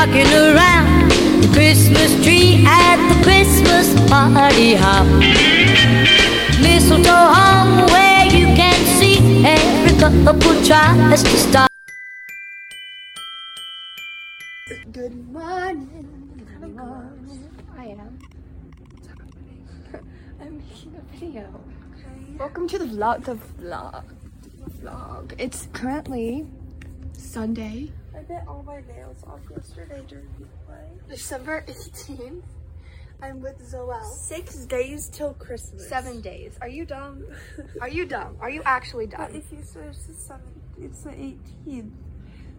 rocking around the Christmas tree at the Christmas party hop. Mistletoe hung where you can see every couple tries to stop. Good morning. Good morning. I am. I'm making a video. Okay. Welcome to the vlog. The vlog. Vlog. It's currently Sunday, bit all my nails off yesterday during play. December 18th. I'm with Zoel. Six days till Christmas. Seven days. Are you dumb? Are you dumb? Are you actually But dumb? if you say it's the seventh, it's the 18th.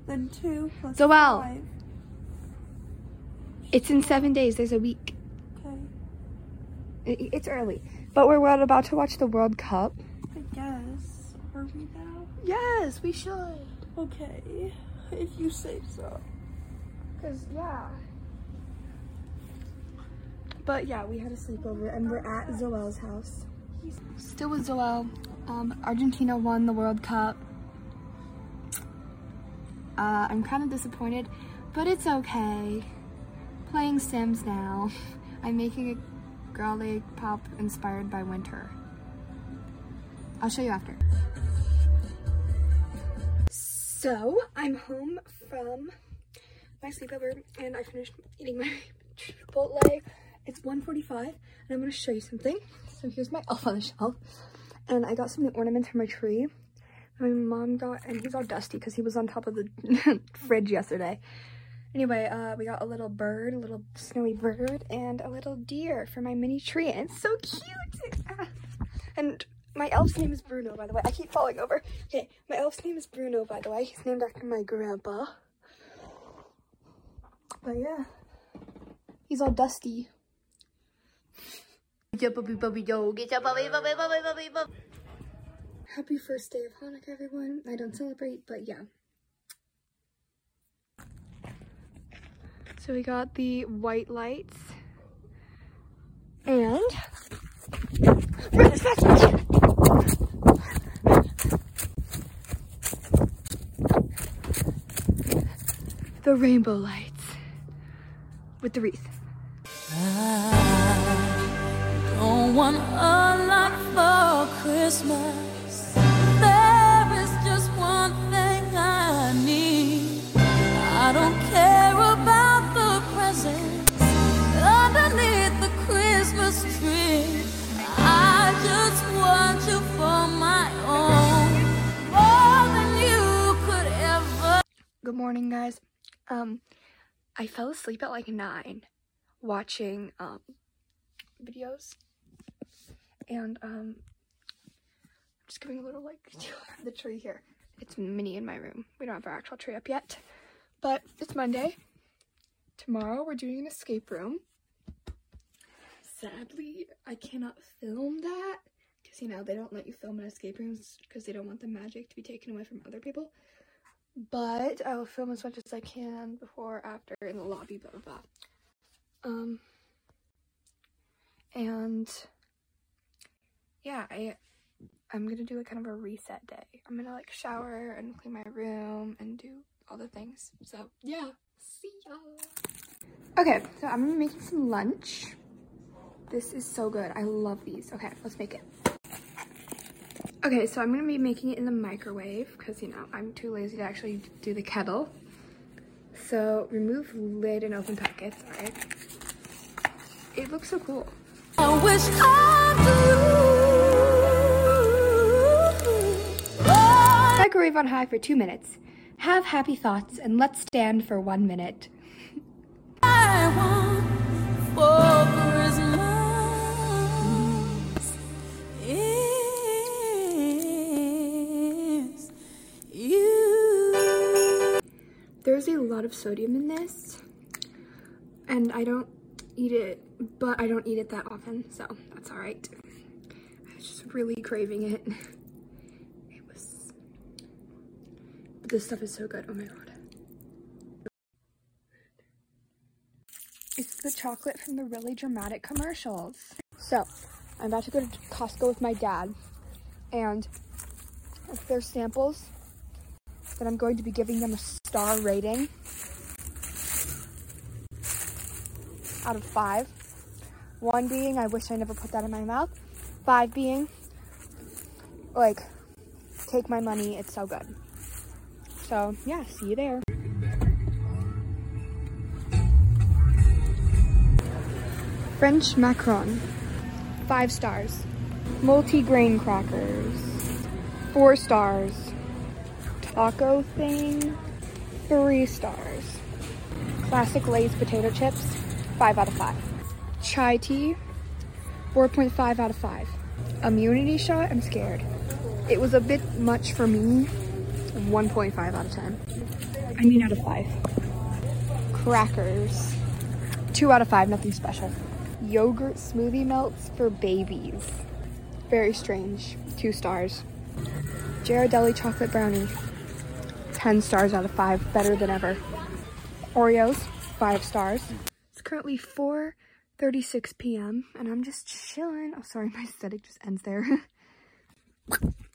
Then two plus Zoel. five. It's in seven days. There's a week. Okay. It's early. But we're about to watch the World Cup. I guess. Are we now? Yes, we should. Okay. If you say so. Cause yeah. But yeah, we had a sleepover and we're at Zoel's house. Still with Zoel. Um, Argentina won the World Cup. Uh, I'm kind of disappointed, but it's okay. Playing Sims now. I'm making a girl leg pop inspired by winter. I'll show you after. So, I'm home from my sleepover and I finished eating my Chipotle. It's 1.45 and I'm gonna show you something. So here's my elf on the shelf. And I got some new ornaments for my tree. My mom got, and he's all dusty because he was on top of the fridge yesterday. Anyway, uh, we got a little bird, a little snowy bird, and a little deer for my mini tree. And it's so cute! And my elf's name is Bruno, by the way. I keep falling over. Okay, my elf's name is Bruno, by the way. He's named after my grandpa. But yeah, he's all dusty. Happy first day of Hanukkah, everyone. I don't celebrate, but yeah. So we got the white lights. And... Run as fast as. The rainbow lights. With the wreath. Don't want a lot for Christmas. Morning, guys. Um, I fell asleep at like nine watching um videos, and um, I'm just giving a little like the tree here. It's mini in my room. We don't have our actual tree up yet, but it's Monday. Tomorrow we're doing an escape room. Sadly, I cannot film that because you know they don't let you film in escape rooms because they don't want the magic to be taken away from other people but I will film as much as I can before, after, in the lobby, blah blah blah. Um, and yeah, I I'm gonna do a kind of a reset day. I'm gonna like shower and clean my room and do all the things. So yeah, see ya. Okay, so I'm making some lunch. This is so good. I love these. Okay, let's make it. Okay, so I'm gonna be making it in the microwave because you know I'm too lazy to actually do the kettle. So remove lid and open right. It looks so cool. I wish I. Microwave on high for two minutes. Have happy thoughts and let's stand for one minute. Of sodium in this, and I don't eat it, but I don't eat it that often, so that's all right. I was just really craving it. It was, but this stuff is so good. Oh my god. It's the chocolate from the really dramatic commercials. So, I'm about to go to Costco with my dad, and there's samples, then I'm going to be giving them a star rating. out of five. One being, I wish I never put that in my mouth. Five being, like, take my money, it's so good. So, yeah, see you there. French macaron, five stars. Multi-grain crackers, four stars. Taco thing, three stars. Classic Lay's potato chips, five out of five. Chai tea, 4.5 out of five. Immunity shot, I'm scared. It was a bit much for me, 1.5 out of 10. I mean out of five. Crackers, two out of five, nothing special. Yogurt smoothie melts for babies. Very strange, two stars. Ghirardelli chocolate brownie, 10 stars out of five, better than ever. Oreos, five stars. It's currently 4.36 p.m. and I'm just chilling. Oh, sorry, my aesthetic just ends there.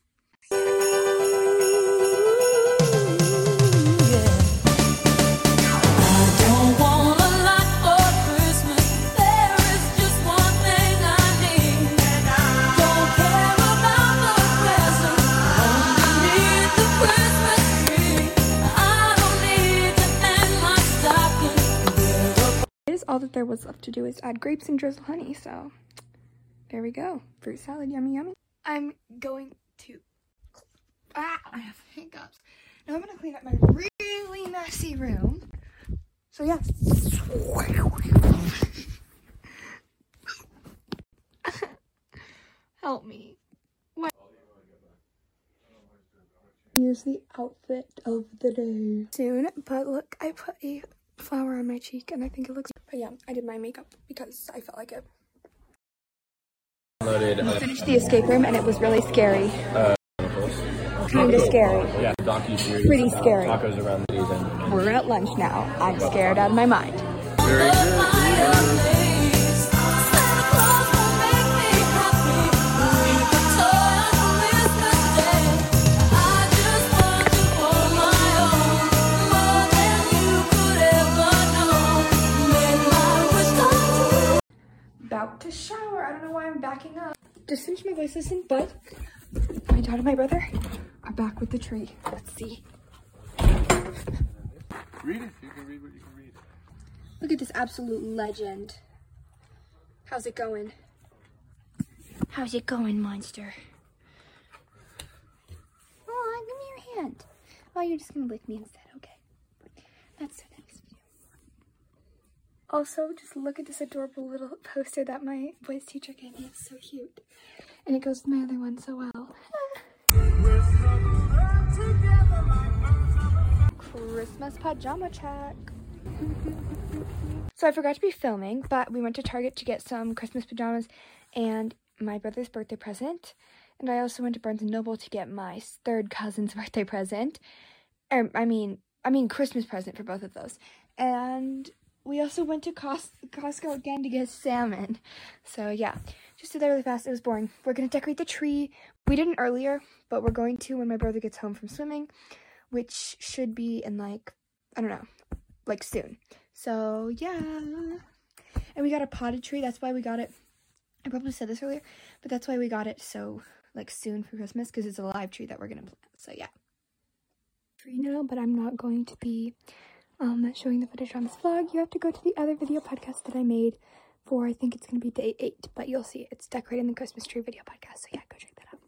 to do is add grapes and drizzle honey, so there we go. Fruit salad, yummy, yummy. I'm going to, ah, I have hiccups. Now I'm gonna clean up my really messy room. So yeah. Help me. What? Here's the outfit of the day. Soon, but look, I put a flower on my cheek and I think it looks, but yeah, I did my makeup because I felt like it. Loaded uh, Finished the escape room and it was really scary. Kind of scary. yeah. Pretty scary. Tacos around the. We're at lunch now. I'm scared out of my mind. Know backing up. Just finished my voice lesson, but my dad and my brother are back with the tree. Let's see. Read it. You can read what you can read. Look at this absolute legend. How's it going? How's it going, monster? Oh, give me your hand. Oh, you're just gonna lick me instead. Okay. That's so nice of you. Also, just look at this adorable little poster that my voice teacher gave me. It's so cute. And it goes with my other one so well. Christmas pajama check. So I forgot to be filming, but we went to Target to get some Christmas pajamas and my brother's birthday present. And I also went to Barnes & Noble to get my third cousin's birthday present. Or, I mean, I mean Christmas present for both of those. And we also went to Cos- Costco again to get salmon. So yeah, just did that really fast. It was boring. We're to decorate the tree. We didn't earlier, but we're going to when my brother gets home from swimming, which should be in like, I don't know, like soon. So yeah. And we got a potted tree. That's why we got it. I probably said this earlier, but that's why we got it so like soon for Christmas because it's a live tree that we're gonna plant. So yeah. Tree now, but I'm not going to be um showing the footage on this vlog. You have to go to the other video podcast that I made for I think it's gonna be day eight, but you'll see it's decorating the Christmas tree video podcast. So yeah, go check that out.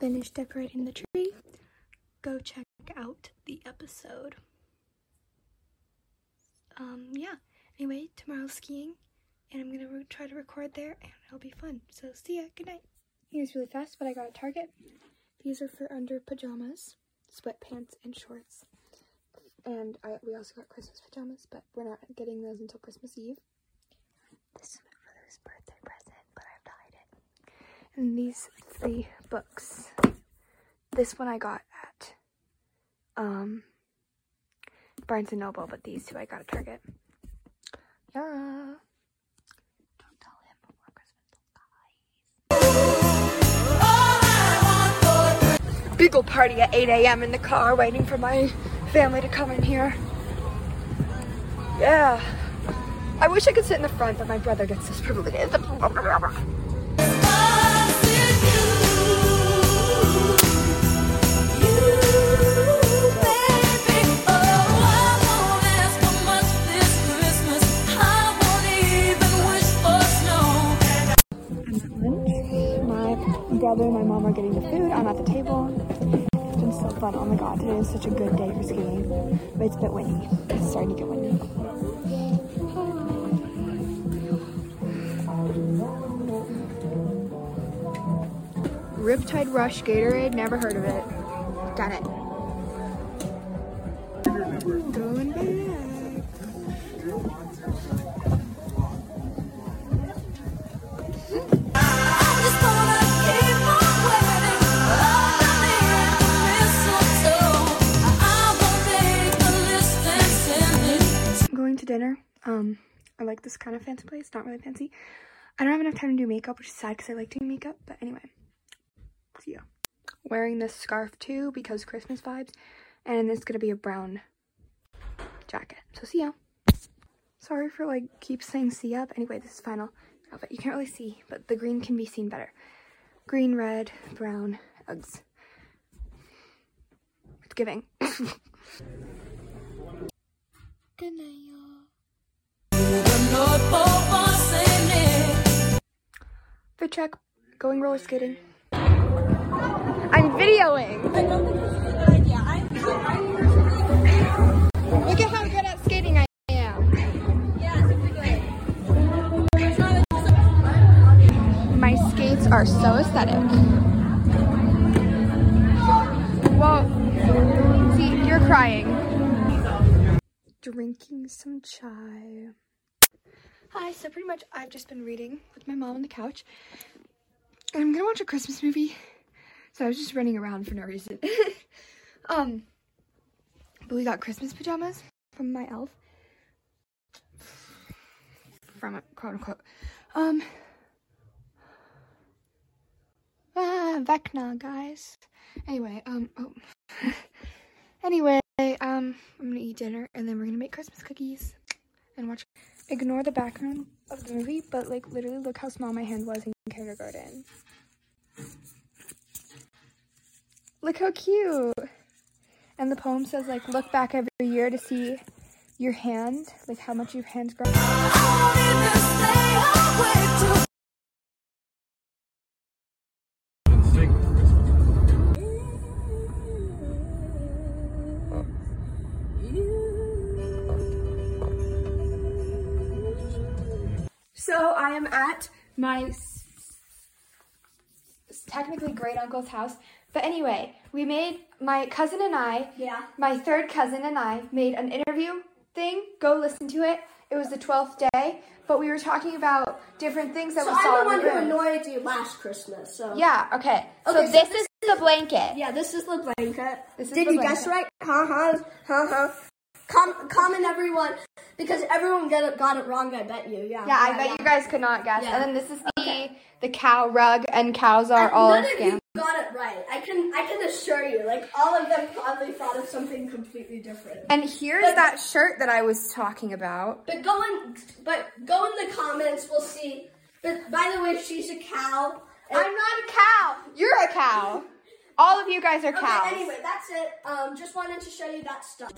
finished decorating the tree, go check out the episode. Um, yeah. Anyway, tomorrow's skiing, and I'm gonna try to record there, and it'll be fun. So see ya. Good night. Here's really fast, but I got at Target. These are for under pajamas, sweatpants, and shorts. And I, we also got Christmas pajamas, but we're not getting those until Christmas Eve. This is my brother's birthday present, but I've dyed it and these three books. This one I got at um Barnes and Noble, but these two I got at Target. Yeah. Party at 8 a.m. in the car waiting for my family to come in here. Yeah. I wish I could sit in the front, but my brother gets this privilege. My brother and my mom are getting the food. I'm at the table. Fun. Oh my god, today is such a good day for skiing. But it's a bit windy. It's starting to get windy. Riptide Rush Gatorade, never heard of it. Done it. Dinner. Um, I like this kind of fancy place, not really fancy. I don't have enough time to do makeup, which is sad because I like doing makeup. But anyway, see ya. Wearing this scarf too because Christmas vibes, and is gonna be a brown jacket. So see ya. Sorry for like keep saying see ya. But anyway, this is final outfit. You can't really see, but the green can be seen better. Green, red, brown, Uggs. It's giving. Good night, y'all. Fit check. Going roller skating. I'm videoing. Look at how good at skating I am. My skates are so aesthetic. Whoa. See, you're crying. Drinking some chai. Hi, so pretty much I've just been reading with my mom on the couch. And I'm gonna watch a Christmas movie. So I was just running around for no reason. um, but we got Christmas pajamas from my elf. From it, quote unquote. Um, ah, Vecna, guys. Anyway, um, oh. anyway, um, I'm gonna eat dinner and then we're gonna make Christmas cookies and watch. Ignore the background of the movie, but like literally look how small my hand was in kindergarten. Look how cute. And the poem says like look back every year to see your hand, like how much your hand's grown. So I am at my s- s- technically great uncle's house. But anyway, we made my cousin and I, Yeah. my third cousin and I made an interview thing. Go listen to it. It was the 12th day, but we were talking about different things that So we I'm saw the in one the who annoyed you last Christmas. So Yeah, okay. so Okay, so this this is the blanket. yeah, this is the blanket. This is Did you guess right? Ha ha ha ha. Com- comment everyone because everyone got it, got it wrong. I bet you. Yeah. Yeah, I bet you guys could not guess. Yeah. And then this is the Okay. the cow rug, and cows are all None of you got it right. I can I can assure you. Like all of them probably thought of something completely different. And here's But- that shirt that I was talking about. But go in, but go in the comments. We'll see. But by the way, she's a cow. I'm not a cow. You're a cow. All of you guys are cows. Okay, anyway, that's it. Um, just wanted to show you that stuff.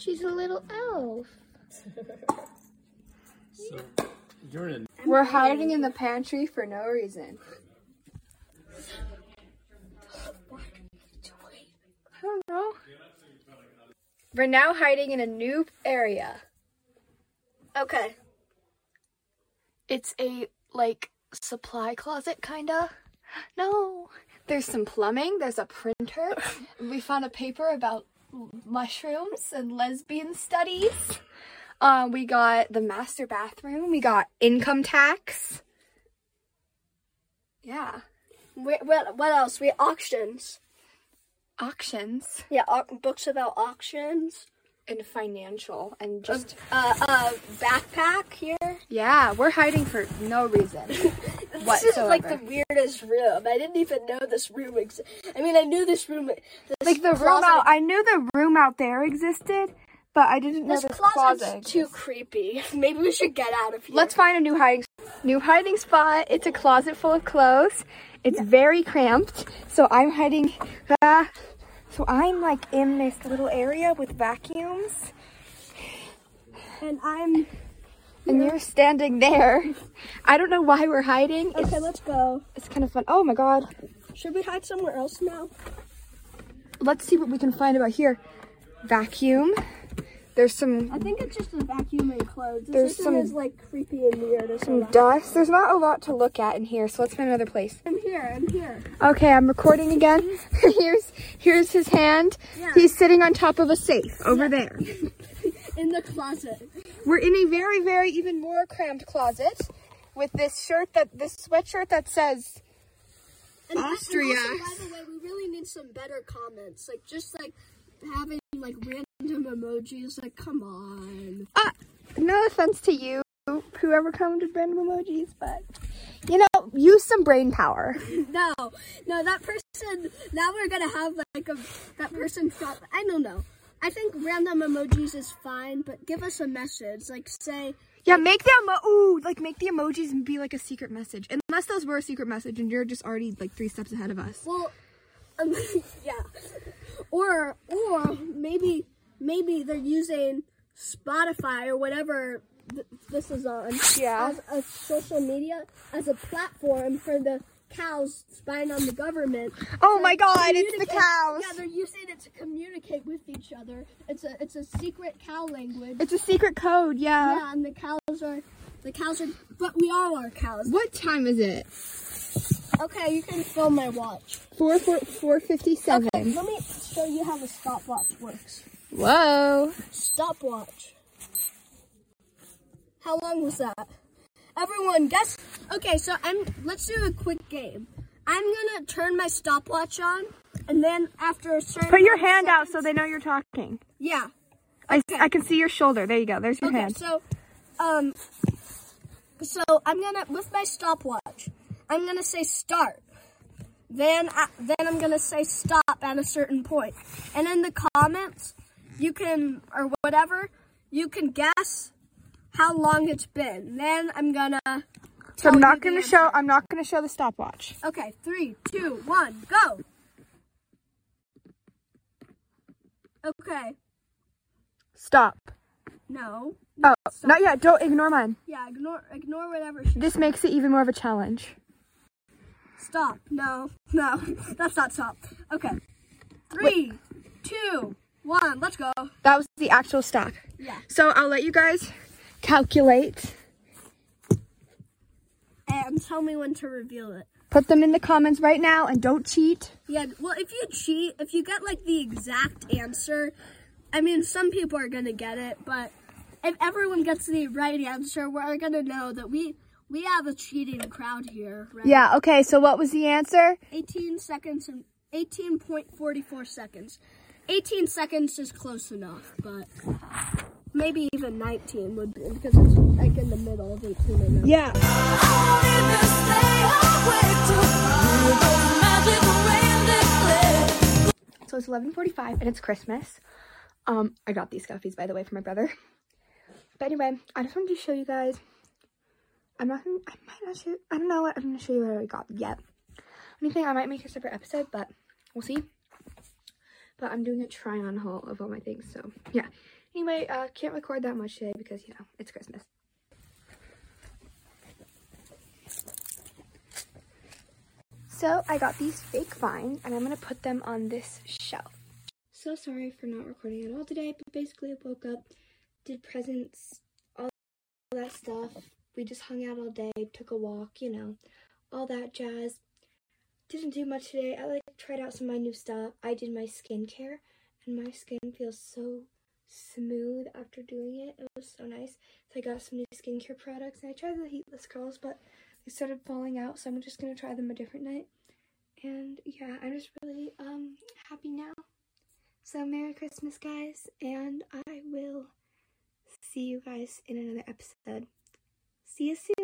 She's a little elf. So, you're in We're hiding in the pantry for no reason. I don't know. We're now hiding in a new area. Okay. It's a like supply closet kinda. No. There's some plumbing, there's a printer. we found a paper about mushrooms and lesbian studies. Uh, we got the master bathroom, we got income tax. Yeah. What, what else? We auctions. Auctions. Yeah, au- books about auctions. And financial and just Uh, uh, backpack here. yeah, we're hiding for no reason. This is like the weirdest room. I didn't even know this room existed. I mean, I knew this room. This like the room out. I knew the room out there existed, but I didn't know This this closet's closet. too creepy. Maybe we should get out of here. Let's find a new hiding new hiding spot. It's a closet full of clothes. It's very cramped, so I'm hiding. Uh, so I'm like in this little area with vacuums, And I'm. and you're standing there. I don't know why we're hiding. It's, Okay, let's go. it's kind of fun. Oh my god. Should we hide somewhere else now? Let's see what we can find about here. Vacuum. There's some I think it's just a vacuum and clothes. This There's some- is like creepy and weird. As some dust. There's not a lot to look at in here, so let's find another place. I'm here. I'm here. Okay, I'm recording again. here's here's his hand. Yeah. He's sitting on top of a safe over there. In the closet. We're in a very, very even more cramped closet with this shirt that this sweatshirt that says and Austria. also, by the way, we really need some better comments. Like just like having like random emojis. Like, come on. ah, no offense to you, whoever commented random emojis, but you know, use some brain power. No, no, that person. Now we're gonna have like a that person. Thought, I don't know. I think random emojis is fine, but give us a message. Like say, Yeah, make the emo- ooh, like make the emojis and be like a secret message. Unless those were a secret message and you're just already like three steps ahead of us. well, um, yeah, or or maybe maybe they're using Spotify or whatever th- this is on Yeah. as a social media as a platform for the cows spying on the government. Oh my god, it's the cows. Yeah, they're using it to communicate with each other. It's a it's a secret cow language. It's a secret code, yeah. yeah, and the cows are the cows are but we all are cows. What time is it? Okay, you can film my watch. Four four four fifty seven. Okay, let me show you how the stopwatch works. Whoa. Stopwatch. How long was that? Everyone, guess. Okay, so I'm. Let's do a quick game. I'm gonna turn my stopwatch on, and then after a certain. Put your amount of hand out so they know you're talking. Yeah. I, I can see your shoulder. There you go. There's your hand. Okay, hand. so, um, so I'm gonna with my stopwatch. I'm gonna say start. Then, I, then I'm gonna say stop at a certain point, and in the comments, you can or whatever, you can guess how long it's been. Then I'm gonna. So I'm not gonna answer. show I'm not gonna show the stopwatch. Okay, three, two, one, go. Okay. Stop. No. Oh, not yet. Don't ignore mine. Yeah. Ignore. Ignore whatever she This makes it even more of a challenge. Stop. No, no, that's not stop. Okay. Three, two, one, let's go. That was the actual stop. Yeah. So I'll let you guys calculate. And tell me when to reveal it. Put them in the comments right now and don't cheat. Yeah, well, if you cheat, if you get like the exact answer, I mean, some people are gonna get it, but if everyone gets the right answer, we're gonna know that we we have a cheating crowd here, right? Yeah, okay, so what was the answer? 18 seconds and 18.44 seconds. 18 seconds is close enough, but maybe even 19 would be because it's like in the middle of 18 and 19. Yeah. So it's 11:45 and it's Christmas. Um, I got these stuffies by the way for my brother. But anyway, I just wanted to show you guys. I'm not. I might not show. I don't know what I'm gonna show you what I got yet. Anything I might make a separate episode, but we'll see. But I'm doing a try on haul of all my things, so yeah. Anyway, uh, can't record that much today because you know it's Christmas. So I got these fake vines and I'm gonna put them on this shelf. So sorry for not recording at all today, but basically I woke up, did presents, all that stuff. We just hung out all day, took a walk, you know, all that jazz. Didn't do much today. I like tried out some of my new stuff. I did my skincare and my skin feels so smooth after doing it. It was so nice. So I got some new skincare products and I tried the heatless curls, but they started falling out, so I'm just gonna try them a different night. And yeah, I'm just really um happy now. So, Merry Christmas, guys, and I will see you guys in another episode. See you soon.